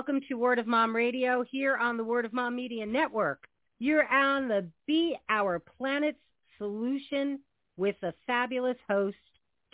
Welcome to Word of Mom Radio here on the Word of Mom Media Network. You're on the Be Our Planet's Solution with the fabulous host,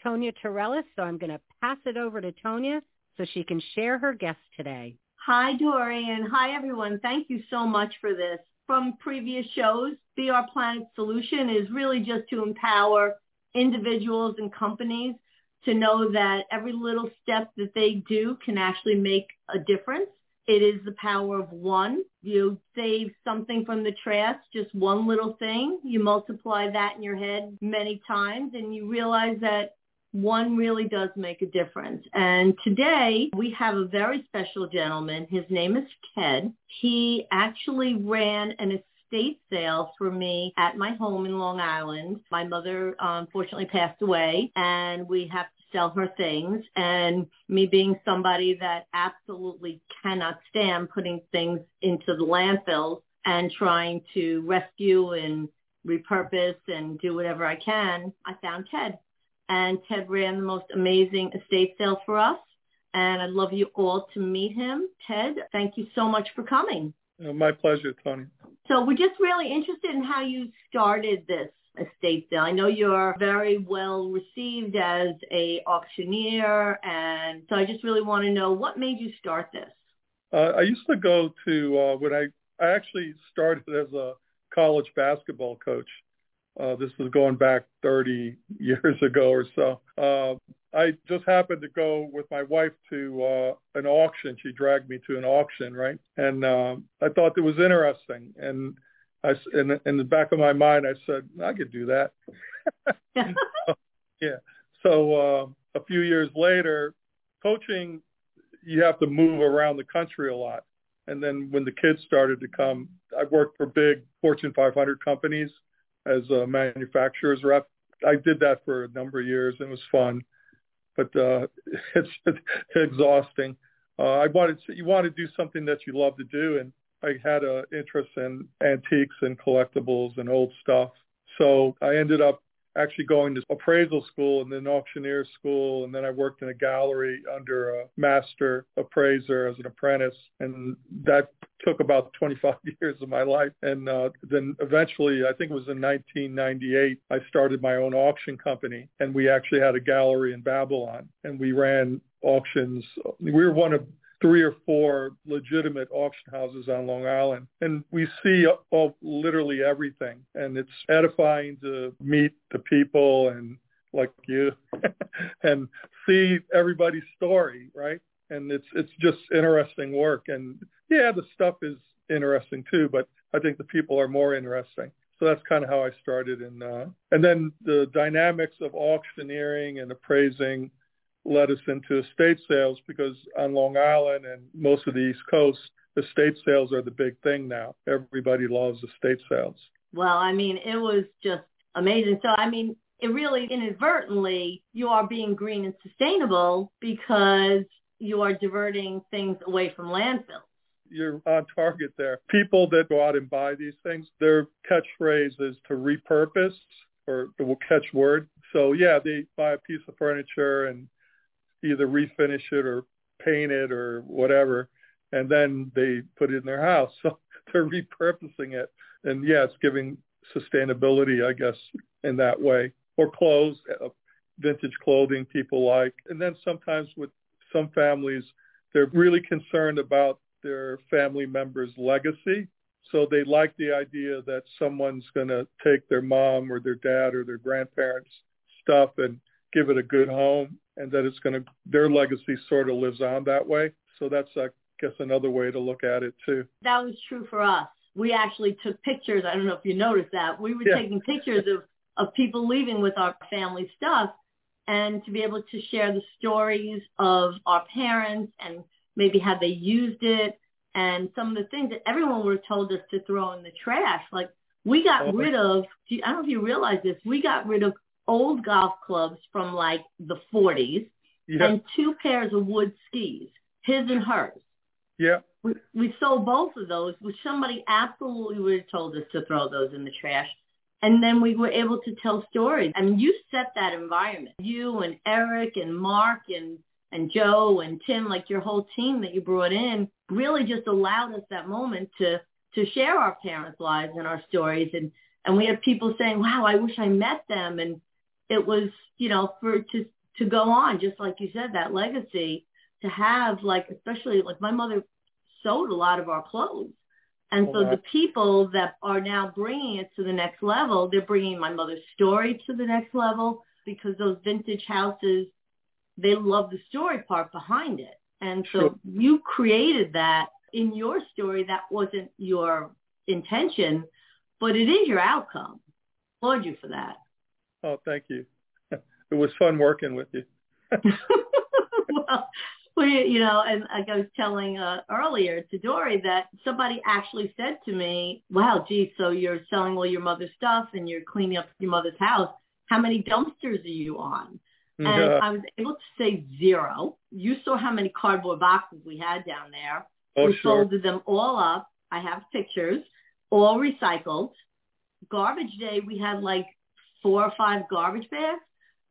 Tonia Torrellas. So I'm going to pass it over to Tonia so she can share her guest today. Hi, Dory, and hi, everyone. Thank you so much for this. From previous shows, Be Our Planet Solution is really just to empower individuals and companies to know that every little step that they do can actually make a difference. It is the power of one. You save something from the trash, just one little thing. You multiply that in your head many times and you realize that one really does make a difference. And today we have a very special gentleman. His name is Ted. He actually ran an estate sale for me at my home in Long Island. My mother uh, unfortunately passed away and we have sell her things. And me being somebody that absolutely cannot stand putting things into the landfills and trying to rescue and repurpose and do whatever I can, I found Ted and Ted ran the most amazing estate sale for us. And I'd love you all to meet him. Ted, thank you so much for coming. My pleasure, Tony. So we're just really interested in how you started this estate sale. I know you're very well received as a auctioneer, and so I just really want to know what made you start this. Uh, I used to go to uh, when I I actually started as a college basketball coach. Uh, this was going back 30 years ago or so. Uh, I just happened to go with my wife to uh, an auction. She dragged me to an auction, right? And uh, I thought it was interesting. And I, in, in the back of my mind, I said, I could do that. yeah. So uh, a few years later, coaching, you have to move around the country a lot. And then when the kids started to come, I worked for big Fortune 500 companies as a manufacturer's rep. I did that for a number of years and it was fun, but uh, it's, it's exhausting. Uh, I wanted to, you want to do something that you love to do, and I had an interest in antiques and collectibles and old stuff. So I ended up actually going to appraisal school and then auctioneer school, and then I worked in a gallery under a master appraiser as an apprentice, and that took about 25 years of my life. And uh, then eventually, I think it was in 1998, I started my own auction company, and we actually had a gallery in Babylon, and we ran auctions. We were one of three or four legitimate auction houses on Long Island. And we see all, literally everything. And it's edifying to meet the people and like you and see everybody's story, right? And it's it's just interesting work. And yeah, the stuff is interesting too, but I think the people are more interesting. So that's kind of how I started. And uh, and then the dynamics of auctioneering and appraising led us into estate sales because on Long Island and most of the East Coast, estate sales are the big thing now. Everybody loves estate sales. Well, I mean, it was just amazing. So, I mean, it really inadvertently, you are being green and sustainable because you are diverting things away from landfills. You're on target there. People that go out and buy these things, their catchphrase is to repurpose or the catchword. So yeah, they buy a piece of furniture and either refinish it or paint it or whatever, and then they put it in their house. So they're repurposing it, and yeah, it's giving sustainability, I guess, in that way. Or clothes, uh, vintage clothing people like, and then sometimes with some families, they're really concerned about their family member's legacy. So they like the idea that someone's going to take their mom or their dad or their grandparents' stuff and give it a good home and that it's going to their legacy sort of lives on that way. So that's I guess another way to look at it too. That was true for us. We actually took pictures. I don't know if you noticed that. We were Yeah. taking pictures of of people leaving with our family stuff and to be able to share the stories of our parents and maybe how they used it and some of the things that everyone would have told us to throw in the trash like We got Oh. rid of, I don't know if you realize this, we got rid of old golf clubs from like the 40s Yeah, and two pairs of wood skis, his and hers. yeah, We, we sold both of those, which somebody absolutely would have told us to throw those in the trash. And then we were able to tell stories. I mean, you set that environment. You and Eric and Mark and, and Joe and Tim, like your whole team that you brought in, really just allowed us that moment to, to share our parents' lives and our stories. And, and we had people saying, wow, I wish I met them. And it was, you know, for to, to go on, just like you said, that legacy to have like, especially like my mother sewed a lot of our clothes. And so Wow. the people that are now bringing it to the next level, they're bringing my mother's story to the next level because those vintage houses, they love the story part behind it. And so Sure. you created that in your story. That wasn't your intention, but it is your outcome. Applaud you for that. Oh, thank you. It was fun working with you. well, we, you know, and like I was telling uh, earlier to Dory that somebody actually said to me, "Wow, gee, so you're selling all your mother's stuff and you're cleaning up your mother's house. How many dumpsters are you on?" And Yeah. I was able to say zero. You saw how many cardboard boxes we had down there. Oh, we sure. folded them all up. I have pictures, all recycled. Garbage day, we had like four or five garbage bags.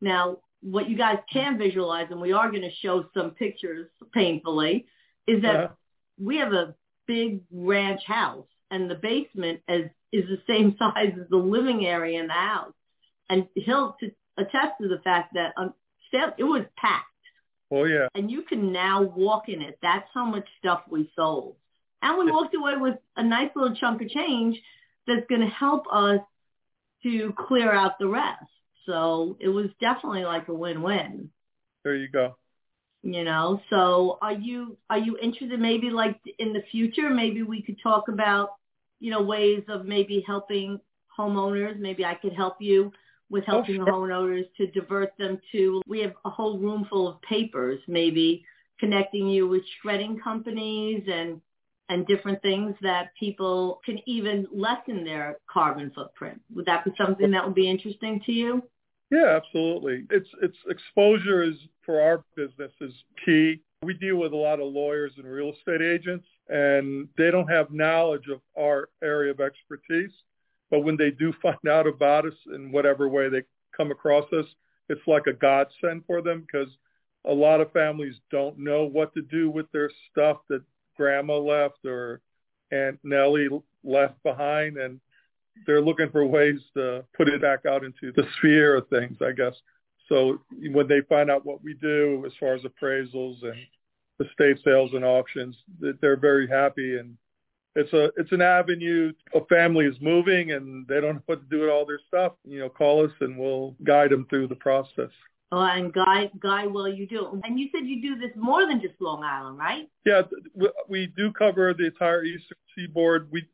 Now, what you guys can visualize, and we are going to show some pictures painfully, is that Uh-huh. we have a big ranch house, and the basement is is the same size as the living area in the house. And he'll to attest to the fact that um, it was packed Oh, yeah. and you can now walk in it. That's how much stuff we sold. And we walked away with a nice little chunk of change that's going to help us to clear out the rest. So it was definitely like a win-win, There you go. you know. So are you are you interested maybe like in the future maybe we could talk about, you know, ways of maybe helping homeowners, maybe I could help you with Oh, helping sure. homeowners to divert them to we have a whole room full of papers maybe connecting you with shredding companies and and different things that people can even lessen their carbon footprint. Would that be something that would be interesting to you? Yeah, absolutely. It's it's exposure is for our business is key. We deal with a lot of lawyers and real estate agents and they don't have knowledge of our area of expertise. But when they do find out about us in whatever way they come across us, it's like a godsend for them because a lot of families don't know what to do with their stuff that grandma left or Aunt Nellie left behind and they're looking for ways to put it back out into the sphere of things, I guess. So when they find out what we do as far as appraisals and estate sales and auctions, they're very happy and it's a it's an avenue. A family is moving and they don't know what to do with all their stuff. You know, call us and we'll guide them through the process. Oh, and Guy, Guy, well, you do. And you said you do this more than just Long Island, right? Yeah, we- we do cover the entire eastern seaboard. We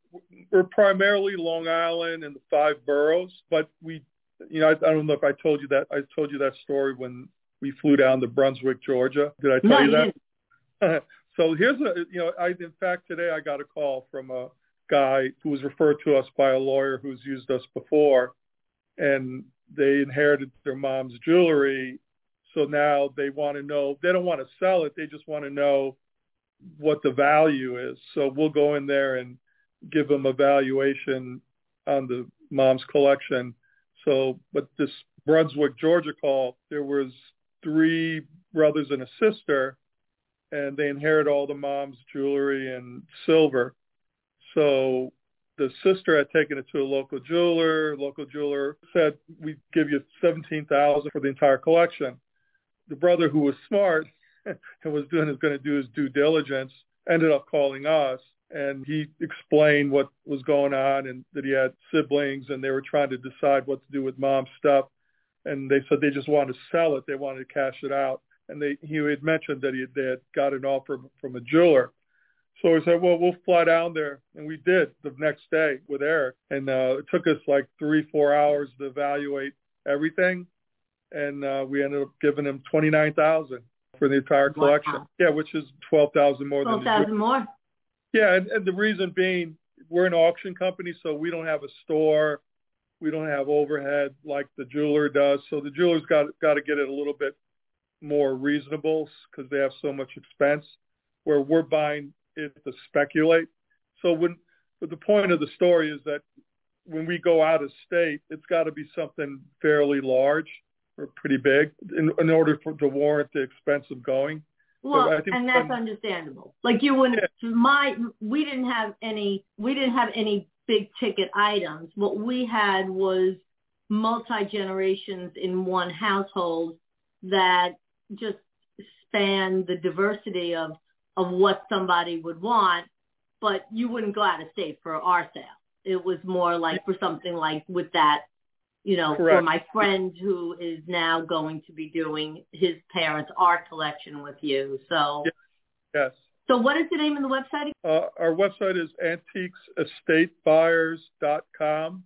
we're primarily Long Island and the five boroughs, but we, you know, I, I don't know if I told you that. I told you that story when we flew down to Brunswick, Georgia. Did I tell no, you you that? so here's a, you know, I in fact today I got a call from a guy who was referred to us by a lawyer who's used us before, and they inherited their mom's jewelry. So now they want to know. They don't want to sell it. They just want to know what the value is. So we'll go in there and give them a valuation on the mom's collection. So, but this Brunswick, Georgia call, there was three brothers and a sister, and they inherit all the mom's jewelry and silver. So the sister had taken it to a local jeweler. Local jeweler said, "We give you seventeen thousand for the entire collection." The brother, who was smart and was doing is going to do his due diligence, ended up calling us, and he explained what was going on and that he had siblings, and they were trying to decide what to do with mom's stuff. And they said they just wanted to sell it; they wanted to cash it out. And they he had mentioned that he they had got an offer from a jeweler. So we said, well, we'll fly down there, and we did the next day with Eric, and uh, it took us like three, four hours to evaluate everything, and uh, we ended up giving him twenty nine thousand for the entire collection. Wow. Yeah, which is twelve thousand more Twelve than the thousand more. yeah, and, and the reason being we're an auction company, so we don't have a store. We don't have overhead like the jeweler does. So the jeweler's got got to get it a little bit more reasonable because they have so much expense. Where we're buying it to speculate. So when but the point of the story is that when we go out of state, it's got to be something fairly large or pretty big in, in order for to warrant the expense of going. Well, So and that's understandable. Like you wouldn't, my, we didn't have any, we didn't have any big ticket items. What we had was multi-generations in one household that just spanned the diversity of, of what somebody would want, but you wouldn't go out of state for our sale. It was more like for something like with that, you know, for my friend who is now going to be doing his parents' art collection with you. So, Yes. so what is the name of the website? Uh, our website is antiquesestatebuyers.com.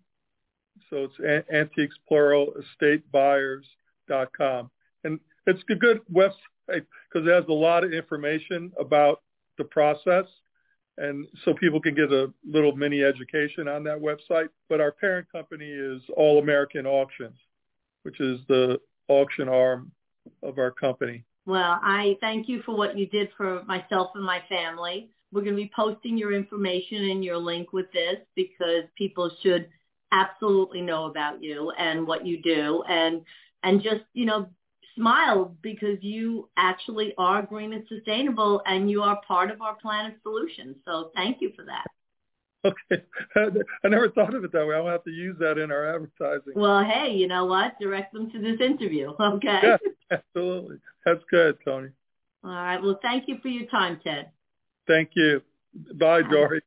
So it's an- antiques plural estatebuyers.com. And it's a good website because it has a lot of information about the process. And so people can get a little mini education on that website. But our parent company is All American Auctions, which is the auction arm of our company. Well, I thank you for what you did for myself and my family. We're going to be posting your information and your link with this because people should absolutely know about you and what you do and and just, you know, smile because you actually are green and sustainable and you are part of our planet solution. So thank you for that. Okay. I never thought of it that way. I'll have to use that in our advertising. Well, hey, you know what? Direct them to this interview, okay? Yeah, absolutely. That's good, Tony. All right. Well, thank you for your time, Ted. Thank you. Bye, Dory.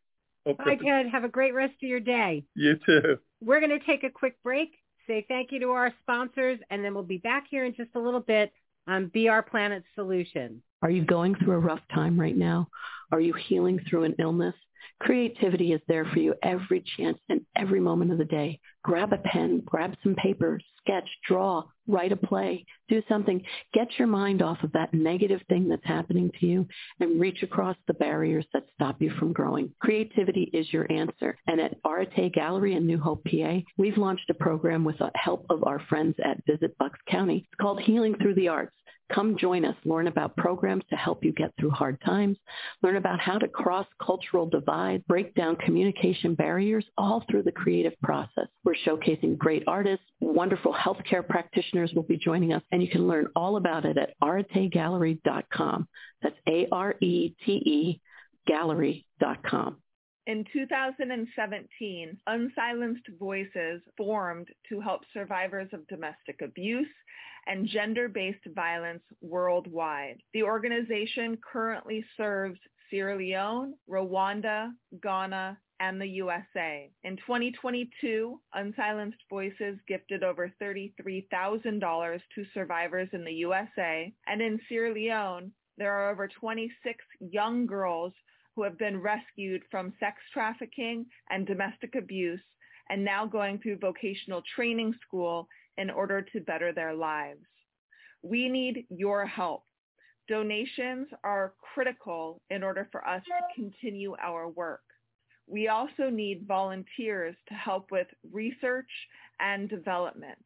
Bye, Ted. Have a great rest of your day. You too. We're going to take a quick break, say thank you to our sponsors, and then we'll be back here in just a little bit on Be Our Planet Solution. Are you going through a rough time right now? Are you healing through an illness? Creativity is there for you every chance and every moment of the day. Grab a pen, grab some paper, sketch, draw, write a play, do something. Get your mind off of that negative thing that's happening to you and reach across the barriers that stop you from growing. Creativity is your answer. And at Arete Gallery in New Hope, PA, we've launched a program with the help of our friends at Visit Bucks County. It's called Healing Through the Arts. Come join us. Learn about programs to help you get through hard times. Learn about how to cross cultural divides, break down communication barriers, all through the creative process. We're showcasing great artists. Wonderful healthcare practitioners will be joining us, and you can learn all about it at aretegallery.com. That's A-R-E-T-E gallery.com. In 2017, Unsilenced Voices formed to help survivors of domestic abuse and gender-based violence worldwide. The organization currently serves Sierra Leone, Rwanda, Ghana, and the USA. In 2022, Unsilenced Voices gifted over $33,000 to survivors in the USA, and in Sierra Leone, there are over 26 young girls who have been rescued from sex trafficking and domestic abuse and now going through vocational training school in order to better their lives. We need your help. Donations are critical in order for us to continue our work. We also need volunteers to help with research and development.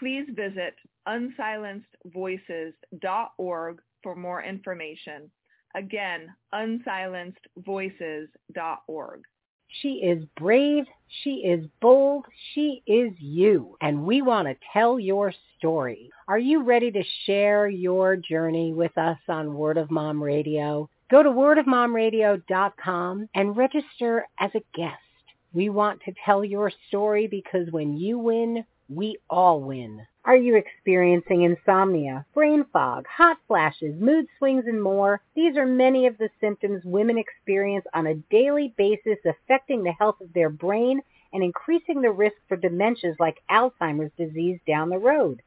Please visit unsilencedvoices.org for more information. Again, unsilencedvoices.org. She is brave. She is bold. She is you. And we want to tell your story. Are you ready to share your journey with us on Word of Mom Radio? Go to wordofmomradio.com and register as a guest. We want to tell your story because when you win, we all win. Are you experiencing insomnia, brain fog, hot flashes, mood swings, and more? These are many of the symptoms women experience on a daily basis affecting the health of their brain and increasing the risk for dementias like Alzheimer's disease down the road.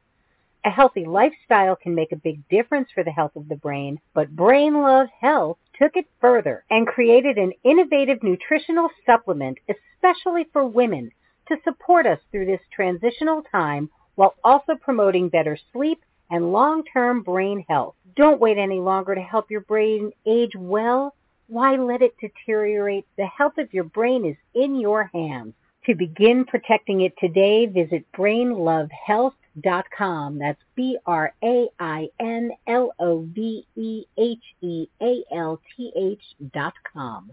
A healthy lifestyle can make a big difference for the health of the brain, but Brain Love Health took it further and created an innovative nutritional supplement especially for women to support us through this transitional time while also promoting better sleep and long-term brain health. Don't wait any longer to help your brain age well. Why let it deteriorate? The health of your brain is in your hands. To begin protecting it today, visit brainlovehealth.com. That's B-R-A-I-N-L-O-V-E-H-E-A-L-T-H dot com.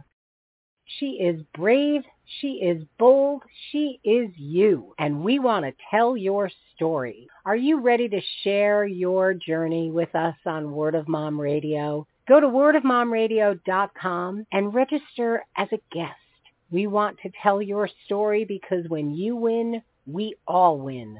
She is brave. She is bold. She is you. And we want to tell your story. Are you ready to share your journey with us on Word of Mom Radio? Go to wordofmomradio.com and register as a guest. We want to tell your story because when you win, we all win.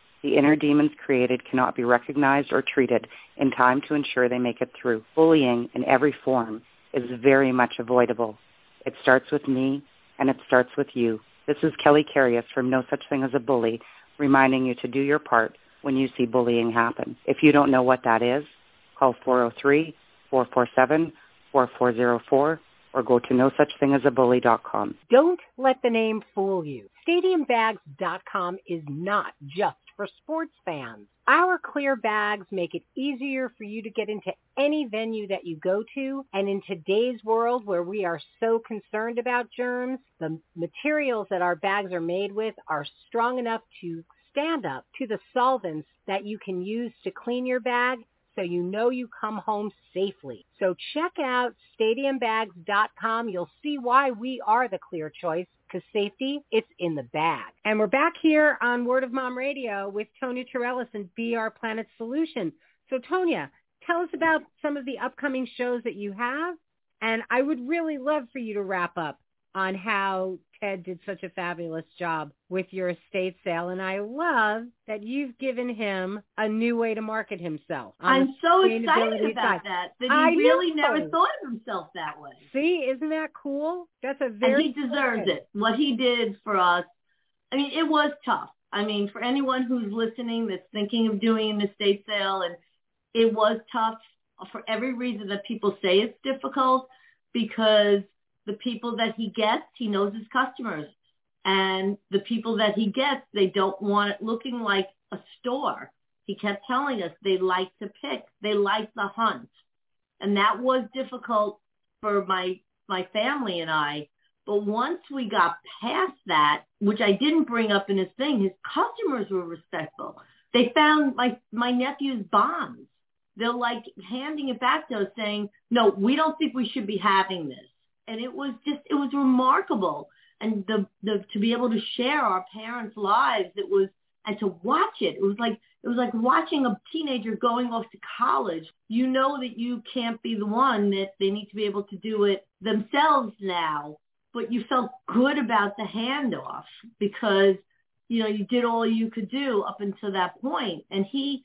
the inner demons created cannot be recognized or treated in time to ensure they make it through. Bullying in every form is very much avoidable. It starts with me, and it starts with you. This is Kelly Carius from No Such Thing as a Bully, reminding you to do your part when you see bullying happen. If you don't know what that is, call 403-447-4404 or go to nosuchthingasabully.com. Don't let the name fool you. StadiumBags.com is not just for sports fans. Our clear bags make it easier for you to get into any venue that you go to. And in today's world where we are so concerned about germs, the materials that our bags are made with are strong enough to stand up to the solvents that you can use to clean your bag so you know you come home safely. So check out stadiumbags.com. You'll see why we are the clear choice because safety, it's in the bag. And we're back here on Word of Mom Radio with Tonia Torrellas and Be Our Planet Solution. So Tonia, tell us about some of the upcoming shows that you have. And I would really love for you to wrap up on how Ted did such a fabulous job with your estate sale. And I love that you've given him a new way to market himself. I'm so excited about side. that. That he I really know. never thought of himself that way. See, isn't that cool? That's a very and he deserves it. What he did for us, I mean, it was tough. I mean, for anyone who's listening that's thinking of doing an estate sale, and it was tough for every reason that people say it's difficult because the people that he gets, he knows his customers. And the people that he gets, they don't want it looking like a store. He kept telling us they like to pick. They like the hunt. And that was difficult for my, my family and I. But once we got past that, which I didn't bring up in his thing, his customers were respectful. They found my, my nephew's bonds. They're like handing it back to us saying, no, we don't think we should be having this and it was just it was remarkable. And the the to be able to share our parents lives it was and to watch it. It was like it was like watching a teenager going off to college. You know that you can't be the one that they need to be able to do it themselves now. But you felt good about the handoff because you know you did all you could do up until that point. And he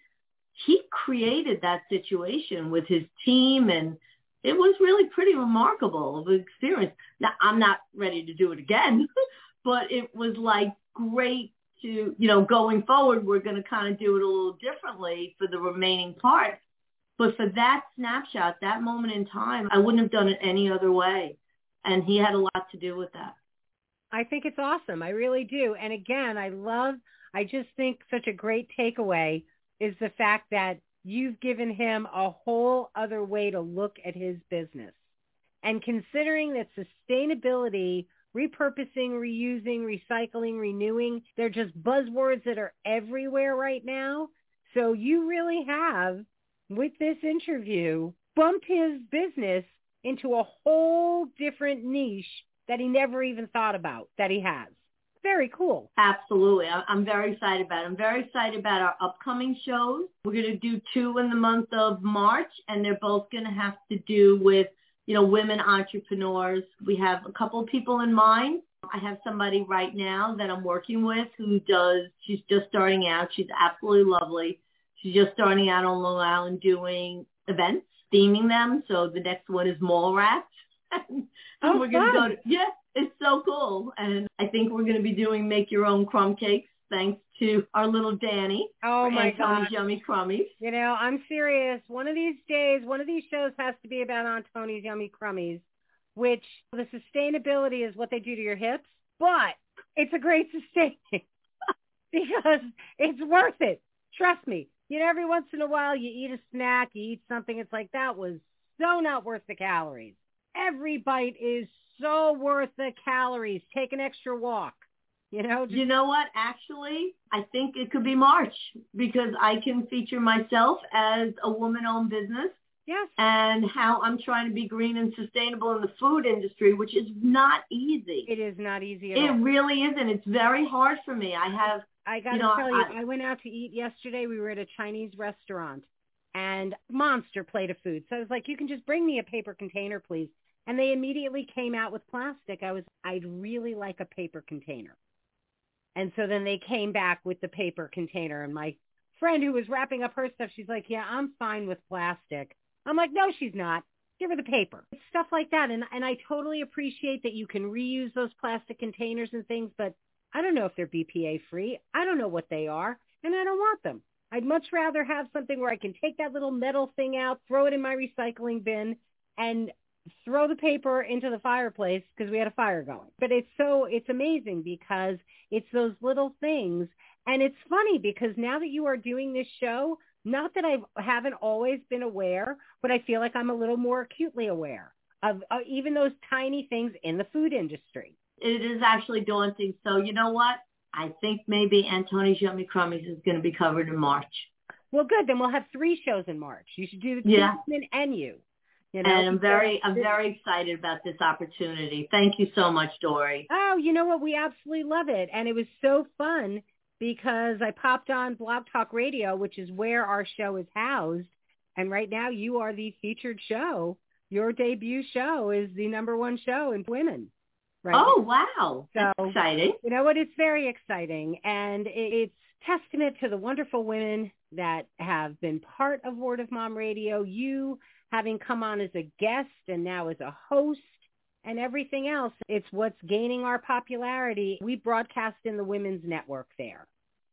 he created that situation with his team and it was really pretty remarkable of an experience. Now, I'm not ready to do it again, but it was like great to, you know, going forward, we're going to kind of do it a little differently for the remaining part. But for that snapshot, that moment in time, I wouldn't have done it any other way. And he had a lot to do with that. I think it's awesome. I really do. And again, I love, I just think such a great takeaway is the fact that you've given him a whole other way to look at his business. And considering that sustainability, repurposing, reusing, recycling, renewing, they're just buzzwords that are everywhere right now. So you really have, with this interview, bumped his business into a whole different niche that he never even thought about that he has very cool. Absolutely. I'm very excited about it. I'm very excited about our upcoming shows. We're going to do two in the month of March, and they're both going to have to do with, you know, women entrepreneurs. We have a couple of people in mind. I have somebody right now that I'm working with who does, she's just starting out. She's absolutely lovely. She's just starting out on Long Island doing events, theming them. So the next one is Mall Rats. Oh, and Oh, we're gonna go to yeah, it's so cool. And I think we're gonna be doing make your own crumb cakes thanks to our little Danny. Oh my Aunt god. Tony's Yummy Crummies. You know, I'm serious. One of these days, one of these shows has to be about Aunt Toni's Yummy Crummies, which the sustainability is what they do to your hips, but it's a great sustaining because it's worth it. Trust me. You know, every once in a while you eat a snack, you eat something, it's like that was so not worth the calories. Every bite is so worth the calories. Take an extra walk. You know, just You know what? Actually, I think it could be March because I can feature myself as a woman-owned business yes. and how I'm trying to be green and sustainable in the food industry, which is not easy. It is not easy at It all. really isn't. It's very hard for me. I have I got to You know, tell you, I- I went out to eat yesterday. We were at a Chinese restaurant and monster plate of food. So I was like, you can just bring me a paper container, please. And they immediately came out with plastic. I was, I'd really like a paper container. And so then they came back with the paper container. And my friend who was wrapping up her stuff, she's like, yeah, I'm fine with plastic. I'm like, no, she's not. Give her the paper. It's stuff like that. And, and I totally appreciate that you can reuse those plastic containers and things, but I don't know if they're BPA free. I don't know what they are, and I don't want them. I'd much rather have something where I can take that little metal thing out, throw it in my recycling bin, and throw the paper into the fireplace because we had a fire going. But it's so, it's amazing because it's those little things. And it's funny because now that you are doing this show, not that I haven't always been aware, but I feel like I'm a little more acutely aware of uh, even those tiny things in the food industry. it is actually daunting. So you know what? I think maybe Aunt Toni's Yummy Crummies is going to be covered in March. Well, good. Then we'll have three shows in March. You should do the Yeah. And you. You know, and I'm very, I'm very excited about this opportunity. Thank you so much, Dory. Oh, you know what? We absolutely love it, and it was so fun because I popped on Blog Talk Radio, which is where our show is housed, and right now you are the featured show. Your debut show is the number one show in women. Right. Oh, wow. That's So- exciting. You know what? It's very exciting, and it's testament to the wonderful women that have been part of Word of Mom Radio. You having come on as a guest and now as a host and everything else. It's what's gaining our popularity. We broadcast in the Women's Network there.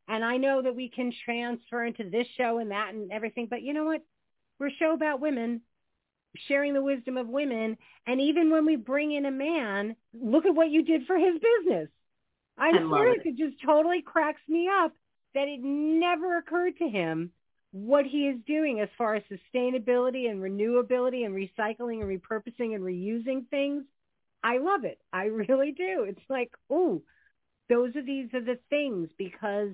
And I know that we can transfer into this show and that and everything, but you know what? We're a show about women, sharing the wisdom of women. And even when we bring in a man, look at what you did for his business. I'm I love serious. it. It just totally cracks me up that it never occurred to him what he is doing as far as sustainability and renewability and recycling and repurposing and reusing things. I love it. I really do. It's like, oh, those are these are the things because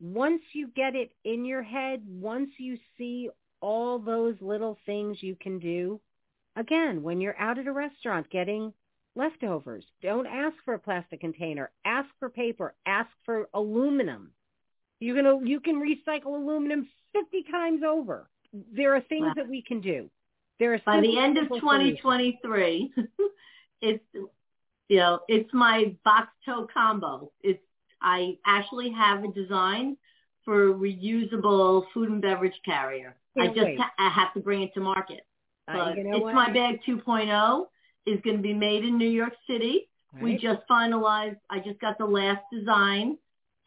once you get it in your head, once you see all those little things you can do, again, when you're out at a restaurant getting leftovers, don't ask for a plastic container. Ask for paper. Ask for aluminum. You're gonna you can recycle aluminum fifty times over. There are things Wow. that we can do. There are By the end of 2023, it's, you know, it's my box toe combo. It's, I actually have a design for a reusable food and beverage carrier. I Can't just ha- I have to bring it to market. Uh, you know it's what? my bag 2.0 is going to be made in New York City. We just finalized, I just got the last design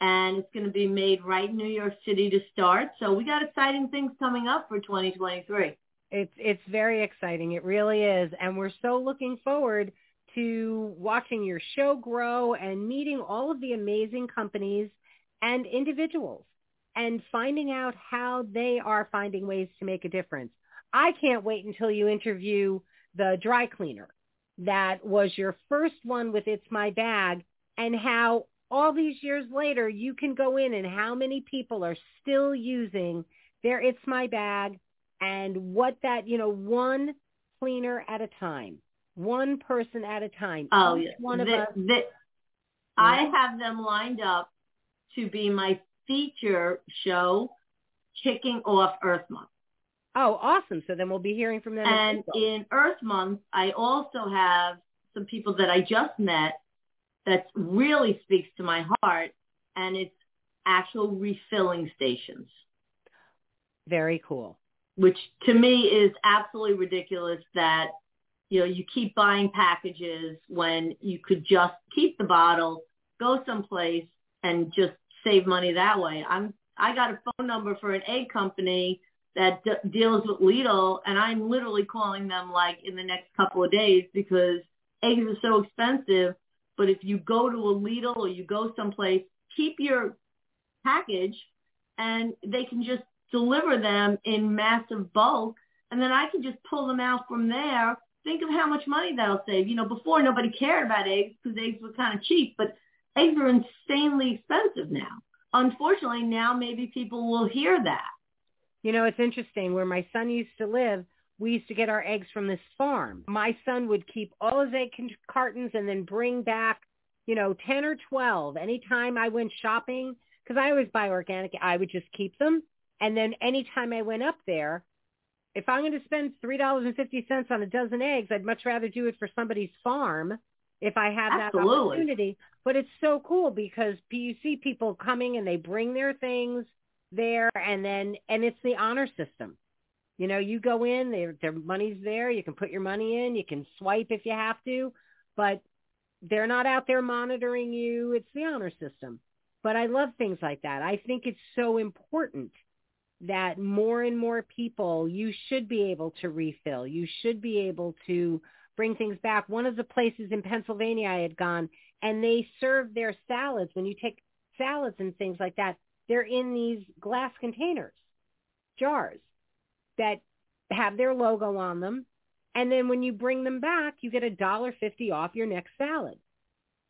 and it's going to be made right in New York City to start. So we got exciting things coming up for 2023. It's it's very exciting. It really is, and we're so looking forward to watching your show grow and meeting all of the amazing companies and individuals and finding out how they are finding ways to make a difference. I can't wait until you interview the dry cleaner that was your first one with It's My Bag and how all these years later you can go in and how many people are still using their It's My Bag and what that, you know, one cleaner at a time, one person at a time. Oh, Each yeah. one of The- us. the- I have them lined up to be my feature show kicking off Earth Month. Oh, awesome. So then we'll be hearing from them. And in Earth Month, I also have some people that I just met that really speaks to my heart, and it's actual refilling stations, Very cool. which to me is absolutely ridiculous that you know, you keep buying packages when you could just keep the bottle, go someplace and just save money that way. I'm I got a phone number for an egg company that d- deals with Lidl, and I'm literally calling them like in the next couple of days because eggs are so expensive. But if you go to a Lidl or you go someplace, keep your package, and they can just deliver them in massive bulk, and then I can just pull them out from there. Think of how much money that'll save. You know, before nobody cared about eggs because eggs were kind of cheap, but eggs are insanely expensive now. Unfortunately, now maybe people will hear that. You know, it's interesting. Where my son used to live, we used to get our eggs from this farm. My son would keep all his egg cartons and then bring back, you know, 10 or 12 anytime I went shopping because I always buy organic. I would just keep them. And then anytime I went up there, if I'm going to spend $3.50 on a dozen eggs, I'd much rather do it for somebody's farm if I have Absolutely. that opportunity. But it's so cool because you see people coming and they bring their things there and then and it's the honor system. You know, you go in, their money's there, you can put your money in, you can swipe if you have to, but they're not out there monitoring you. It's the honor system. But I love things like that. I think it's so important that more and more people, you should be able to refill. You should be able to bring things back. One of the places in Pennsylvania I had gone, and they serve their salads. When you take salads and things like that, they're in these glass containers, jars that have their logo on them. And then when you bring them back, you get a dollar fifty off your next salad.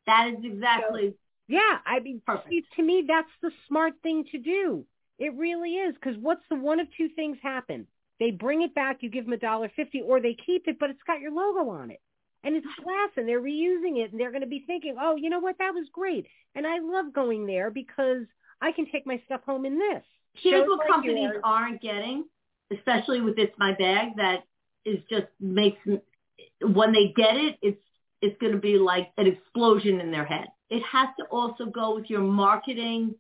That is exactly. So, yeah, I mean, see, to me, that's the smart thing to do. It really is because what's the one of two things happen? They bring it back, you give them a dollar fifty, or they keep it, but it's got your logo on it, and it's glass, and they're reusing it, and they're going to be thinking, oh, you know what, that was great, and I love going there because I can take my stuff home in this. Here's Shows what like companies yours- aren't getting, especially with It's My Bag, that is just makes when they get it, it's it's going to be like an explosion in their head. It has to also go with your marketing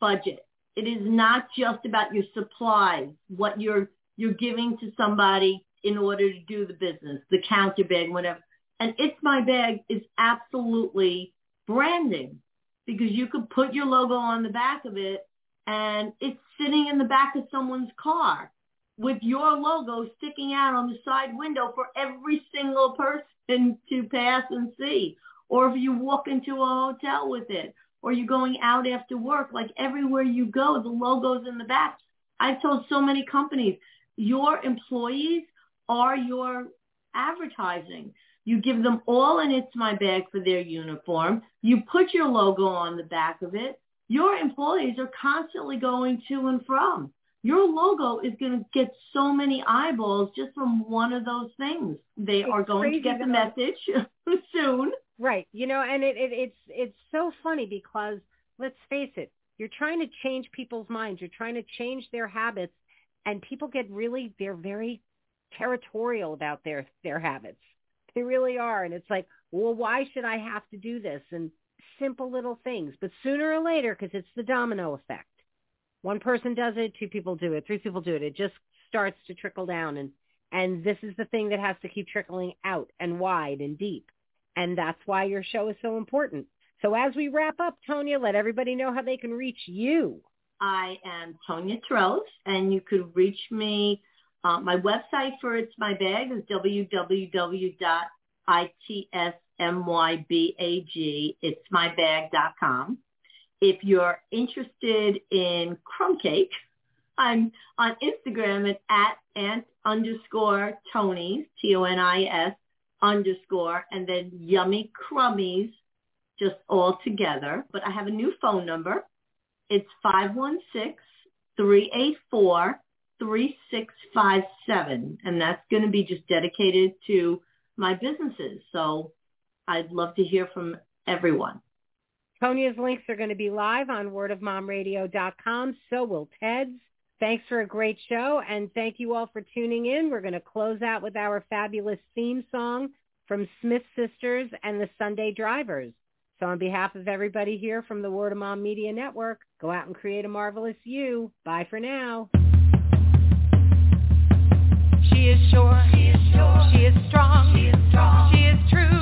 budget. It is not just about your supplies, what you're you're giving to somebody in order to do the business, the counter bag, whatever. And It's My Bag is absolutely branding because you could put your logo on the back of it and it's sitting in the back of someone's car with your logo sticking out on the side window for every single person to pass and see. Or if you walk into a hotel with it, or you're going out after work, like everywhere you go, the logo's in the back. I've told so many companies, your employees are your advertising. You give them all an It's My Bag for their uniform. You put your logo on the back of it. Your employees are constantly going to and from. Your logo is going to get so many eyeballs just from one of those things. They It's are going to get the message soon. Right. You know, and it, it it's it's so funny because let's face it, you're trying to change people's minds. You're trying to change their habits and people get really they're very territorial about their their habits. They really are. And it's like, well, why should I have to do this? And simple little things. But sooner or later, because it's the domino effect. One person does it, two people do it, three people do it. It just starts to trickle down. And, and this is the thing that has to keep trickling out and wide and deep. And that's why your show is so important. So as we wrap up, Tonia, let everybody know how they can reach you. I am Tonia Trose, and you could reach me. Uh, my website for It's My Bag is www.itsmybag.com. If you're interested in crumb cake, I'm on Instagram at, at ant underscore Tony's, T-O-N-I-S underscore, and then yummy crummies, just all together. But I have a new phone number. It's 516-384-3657. And that's going to be just dedicated to my businesses. So I'd love to hear from everyone. Tonia's links are going to be live on wordofmomradio.com. So will Ted's. Thanks for a great show, and thank you all for tuning in. We're going to close out with our fabulous theme song from Smith Sisters and the Sunday Drivers. So on behalf of everybody here from the Word of Mom Media Network, go out and create a marvelous you. Bye for now. She She is sure. She is sure. She is strong. She is strong. She is true. She is true.